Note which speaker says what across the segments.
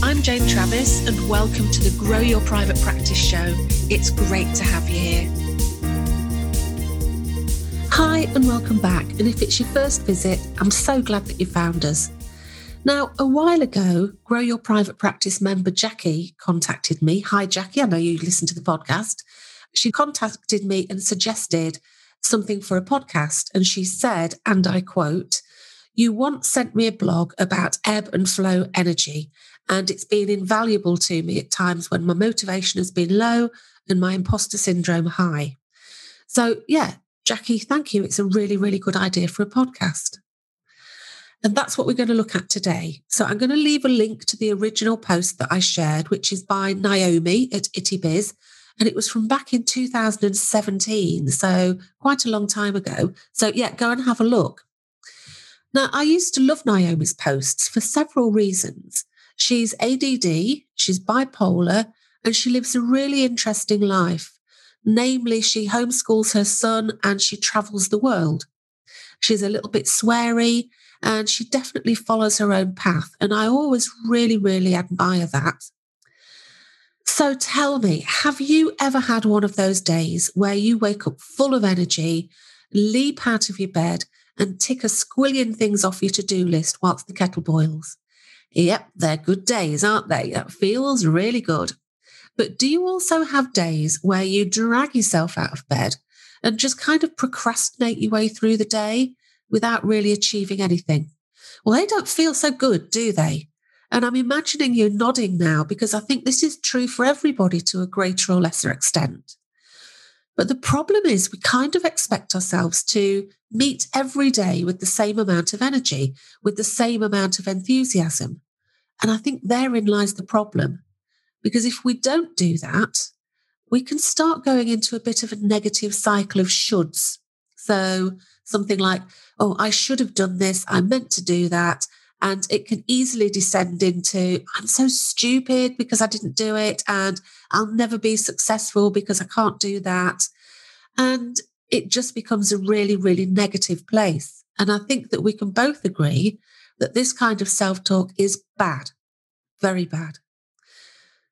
Speaker 1: I'm Jane Travis, and welcome to the Grow Your Private Practice Show. It's great to have you here. Hi, and welcome back. And if it's your first visit, I'm so glad that you found us. Now, a while ago, Grow Your Private Practice member Jackie contacted me. Hi, Jackie. I know you listen to the podcast. She contacted me and suggested something for a podcast. And she said, and I quote, You once sent me a blog about ebb and flow energy, and it's been invaluable to me at times when my motivation has been low and my imposter syndrome high. So, yeah, Jackie, thank you. It's a really, really good idea for a podcast. And that's what we're going to look at today. So I'm going to leave a link to the original post that I shared, which is by Naomi at Itty Biz. And it was from back in 2017. So quite a long time ago. So yeah, go and have a look. Now, I used to love Naomi's posts for several reasons. She's ADD, she's bipolar, and she lives a really interesting life. Namely, she homeschools her son and she travels the world. She's a little bit sweary and she definitely follows her own path. And I always really, really admire that. So tell me, have you ever had one of those days where you wake up full of energy, leap out of your bed, and tick a squillion things off your to do list whilst the kettle boils? Yep, they're good days, aren't they? That feels really good. But do you also have days where you drag yourself out of bed and just kind of procrastinate your way through the day without really achieving anything? Well, they don't feel so good, do they? And I'm imagining you nodding now because I think this is true for everybody to a greater or lesser extent. But the problem is, we kind of expect ourselves to meet every day with the same amount of energy, with the same amount of enthusiasm. And I think therein lies the problem. Because if we don't do that, we can start going into a bit of a negative cycle of shoulds. So something like, oh, I should have done this. I meant to do that. And it can easily descend into, I'm so stupid because I didn't do it. And I'll never be successful because I can't do that. And it just becomes a really, really negative place. And I think that we can both agree that this kind of self talk is bad, very bad.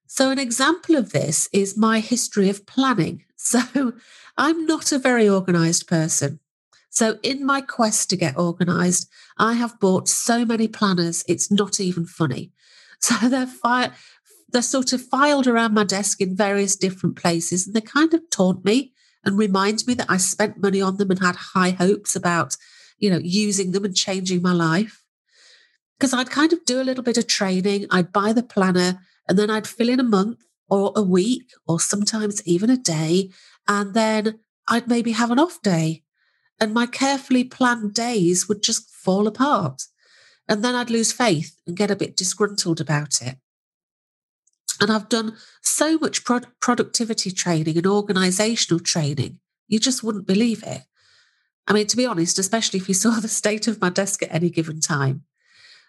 Speaker 1: So, an example of this is my history of planning. So, I'm not a very organized person. So, in my quest to get organized, I have bought so many planners, it's not even funny. So, they're, fi- they're sort of filed around my desk in various different places, and they kind of taunt me and remind me that I spent money on them and had high hopes about, you know, using them and changing my life. Because I'd kind of do a little bit of training, I'd buy the planner, and then I'd fill in a month or a week or sometimes even a day. And then I'd maybe have an off day. And my carefully planned days would just fall apart. And then I'd lose faith and get a bit disgruntled about it. And I've done so much pro- productivity training and organizational training, you just wouldn't believe it. I mean, to be honest, especially if you saw the state of my desk at any given time.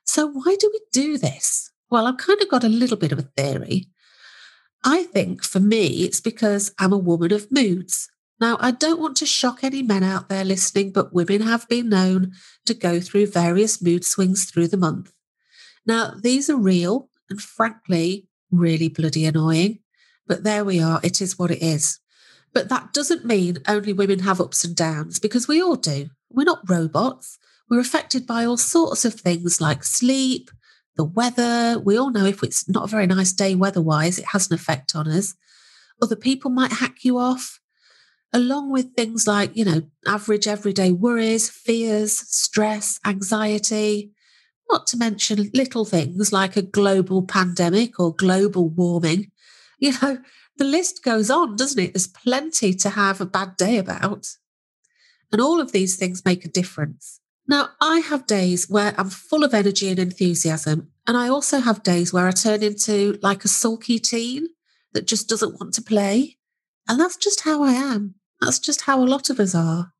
Speaker 1: So, why do we do this? Well, I've kind of got a little bit of a theory. I think for me, it's because I'm a woman of moods. Now, I don't want to shock any men out there listening, but women have been known to go through various mood swings through the month. Now, these are real, and frankly, really bloody annoying. But there we are. It is what it is. But that doesn't mean only women have ups and downs because we all do. We're not robots. We're affected by all sorts of things like sleep, the weather. We all know if it's not a very nice day weather wise, it has an effect on us. Other people might hack you off, along with things like, you know, average everyday worries, fears, stress, anxiety, not to mention little things like a global pandemic or global warming. You know, the list goes on, doesn't it? There's plenty to have a bad day about. And all of these things make a difference. Now, I have days where I'm full of energy and enthusiasm, and I also have days where I turn into like a sulky teen that just doesn't want to play. And that's just how I am. That's just how a lot of us are.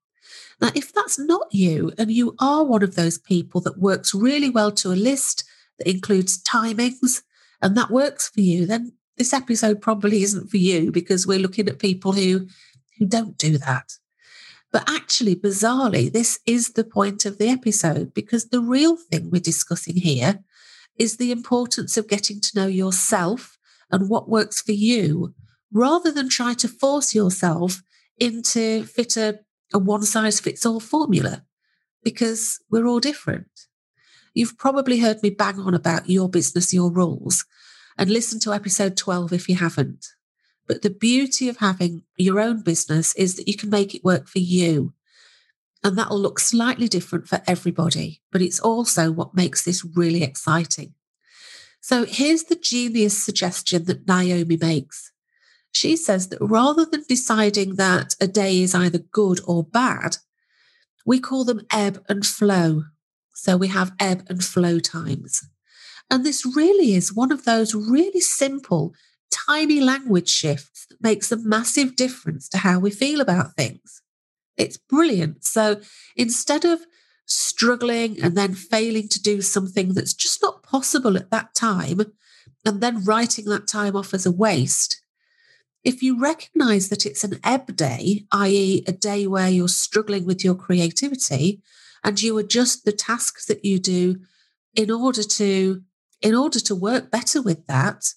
Speaker 1: Now, if that's not you, and you are one of those people that works really well to a list that includes timings, and that works for you, then this episode probably isn't for you because we're looking at people who, who don't do that. But actually, bizarrely, this is the point of the episode because the real thing we're discussing here is the importance of getting to know yourself and what works for you rather than try to force yourself into fit a, a one size fits all formula because we're all different. You've probably heard me bang on about your business, your rules, and listen to episode 12 if you haven't. But the beauty of having your own business is that you can make it work for you. And that'll look slightly different for everybody, but it's also what makes this really exciting. So here's the genius suggestion that Naomi makes. She says that rather than deciding that a day is either good or bad, we call them ebb and flow. So we have ebb and flow times. And this really is one of those really simple, tiny language shifts that makes a massive difference to how we feel about things. It's brilliant. So instead of struggling and then failing to do something that's just not possible at that time, and then writing that time off as a waste, if you recognize that it's an ebb day, i.e., a day where you're struggling with your creativity, and you adjust the tasks that you do in order to in order to work better with that,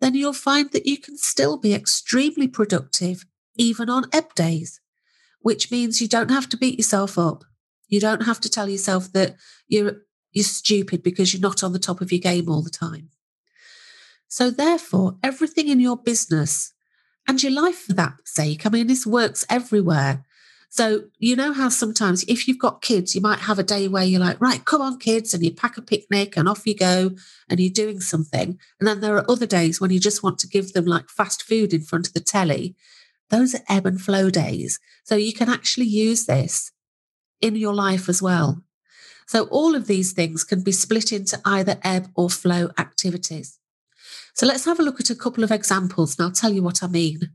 Speaker 1: then you'll find that you can still be extremely productive even on ebb days, which means you don't have to beat yourself up. You don't have to tell yourself that you're you're stupid because you're not on the top of your game all the time. So therefore, everything in your business and your life for that sake, I mean, this works everywhere. So, you know how sometimes if you've got kids, you might have a day where you're like, right, come on, kids, and you pack a picnic and off you go and you're doing something. And then there are other days when you just want to give them like fast food in front of the telly. Those are ebb and flow days. So you can actually use this in your life as well. So all of these things can be split into either ebb or flow activities. So let's have a look at a couple of examples and I'll tell you what I mean.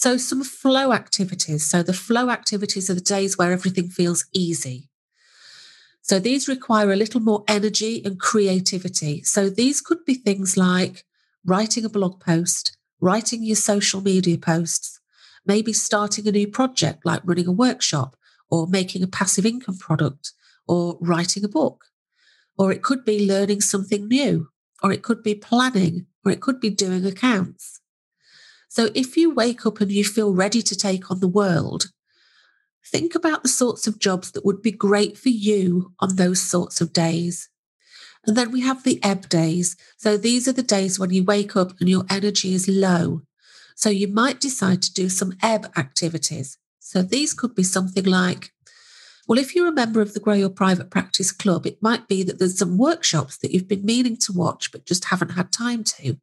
Speaker 1: So, some flow activities. So, the flow activities are the days where everything feels easy. So, these require a little more energy and creativity. So, these could be things like writing a blog post, writing your social media posts, maybe starting a new project like running a workshop or making a passive income product or writing a book. Or it could be learning something new, or it could be planning, or it could be doing accounts. So if you wake up and you feel ready to take on the world, think about the sorts of jobs that would be great for you on those sorts of days. And then we have the ebb days. So these are the days when you wake up and your energy is low. So you might decide to do some ebb activities. So these could be something like, well, if you're a member of the Grow Your Private Practice Club, it might be that there's some workshops that you've been meaning to watch but just haven't had time to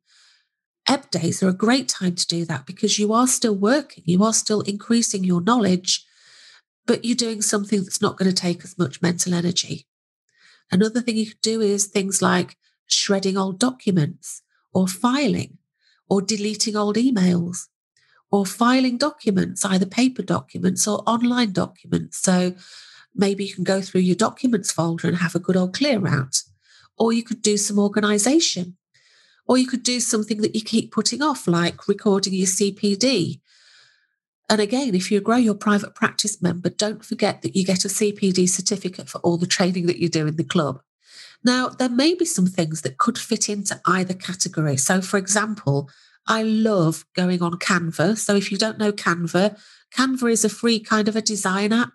Speaker 1: ebb days are a great time to do that because you are still working, you are still increasing your knowledge, but you're doing something that's not going to take as much mental energy. Another thing you could do is things like shredding old documents or filing or deleting old emails or filing documents, either paper documents or online documents. So maybe you can go through your documents folder and have a good old clear out. Or you could do some organization or you could do something that you keep putting off, like recording your CPD. And again, if you grow your private practice member, don't forget that you get a CPD certificate for all the training that you do in the club. Now, there may be some things that could fit into either category. So, for example, I love going on Canva. So, if you don't know Canva, Canva is a free kind of a design app.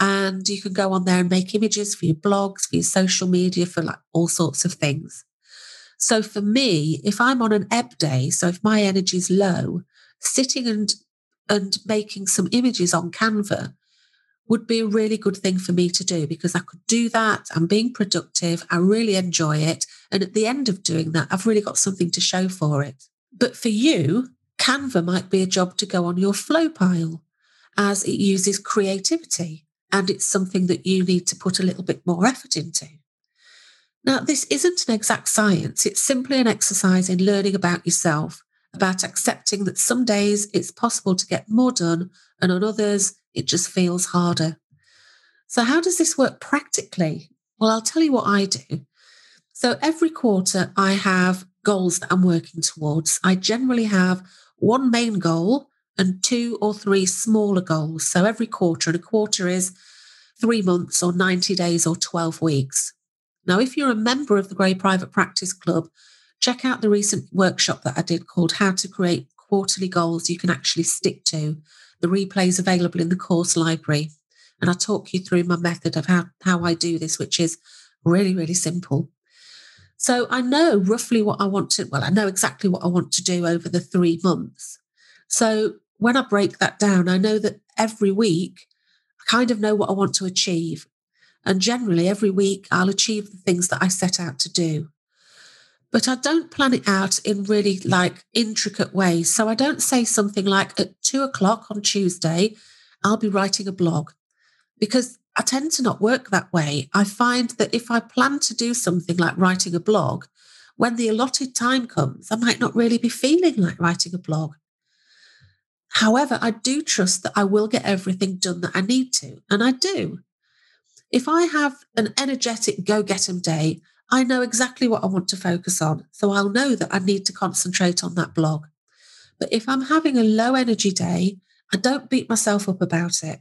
Speaker 1: And you can go on there and make images for your blogs, for your social media, for like all sorts of things. So for me, if I'm on an ebb day, so if my energy is low, sitting and and making some images on Canva would be a really good thing for me to do because I could do that. I'm being productive. I really enjoy it. And at the end of doing that, I've really got something to show for it. But for you, Canva might be a job to go on your flow pile as it uses creativity and it's something that you need to put a little bit more effort into. Now, this isn't an exact science, it's simply an exercise in learning about yourself, about accepting that some days it's possible to get more done, and on others, it just feels harder. So, how does this work practically? Well, I'll tell you what I do. So, every quarter, I have goals that I'm working towards. I generally have one main goal and two or three smaller goals. So, every quarter, and a quarter is three months or 90 days or 12 weeks. Now, if you're a member of the Grow Your Private Practice Club, check out the recent workshop that I did called How to Create Quarterly Goals You Can Actually Stick to. The replay is available in the course library. And I talk you through my method of how, how I do this, which is really, really simple. So I know roughly what I want to, well, I know exactly what I want to do over the three months. So when I break that down, I know that every week I kind of know what I want to achieve. And generally, every week I'll achieve the things that I set out to do. But I don't plan it out in really like intricate ways. So I don't say something like at two o'clock on Tuesday, I'll be writing a blog because I tend to not work that way. I find that if I plan to do something like writing a blog, when the allotted time comes, I might not really be feeling like writing a blog. However, I do trust that I will get everything done that I need to, and I do. If I have an energetic go get 'em day, I know exactly what I want to focus on. So I'll know that I need to concentrate on that blog. But if I'm having a low energy day, I don't beat myself up about it.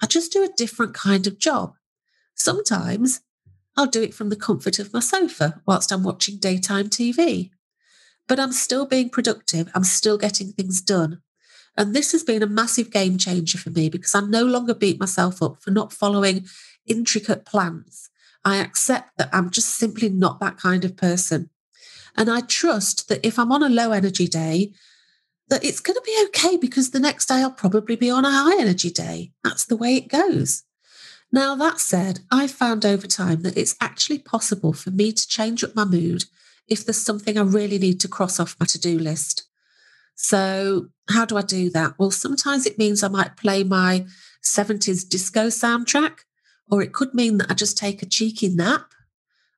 Speaker 1: I just do a different kind of job. Sometimes I'll do it from the comfort of my sofa whilst I'm watching daytime TV. But I'm still being productive, I'm still getting things done. And this has been a massive game changer for me because I no longer beat myself up for not following intricate plans. I accept that I'm just simply not that kind of person. And I trust that if I'm on a low energy day, that it's going to be okay because the next day I'll probably be on a high energy day. That's the way it goes. Now, that said, I've found over time that it's actually possible for me to change up my mood if there's something I really need to cross off my to do list. So, how do I do that? Well, sometimes it means I might play my 70s disco soundtrack, or it could mean that I just take a cheeky nap,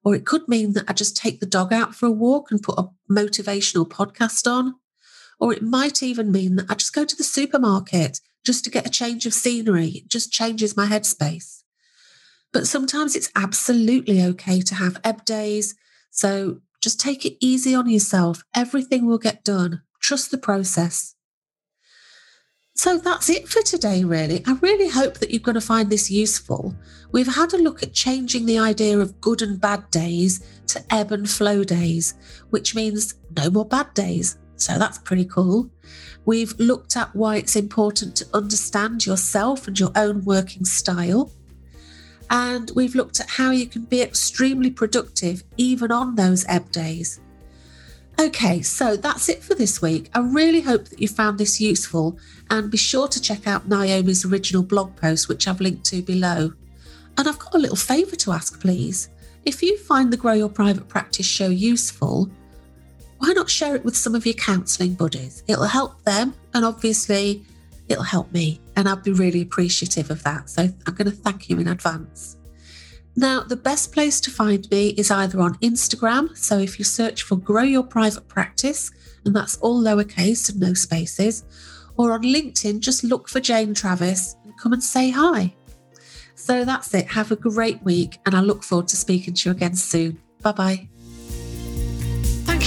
Speaker 1: or it could mean that I just take the dog out for a walk and put a motivational podcast on. Or it might even mean that I just go to the supermarket just to get a change of scenery. It just changes my headspace. But sometimes it's absolutely okay to have ebb days. So just take it easy on yourself. Everything will get done. Trust the process. So that's it for today, really. I really hope that you're going to find this useful. We've had a look at changing the idea of good and bad days to ebb and flow days, which means no more bad days. So that's pretty cool. We've looked at why it's important to understand yourself and your own working style. And we've looked at how you can be extremely productive even on those ebb days. Okay, so that's it for this week. I really hope that you found this useful and be sure to check out Naomi's original blog post, which I've linked to below. And I've got a little favour to ask, please. If you find the Grow Your Private Practice show useful, why not share it with some of your counselling buddies? It'll help them, and obviously, it'll help me. And I'd be really appreciative of that. So I'm going to thank you in advance. Now, the best place to find me is either on Instagram. So if you search for Grow Your Private Practice, and that's all lowercase and no spaces, or on LinkedIn, just look for Jane Travis and come and say hi. So that's it. Have a great week, and I look forward to speaking to you again soon. Bye bye.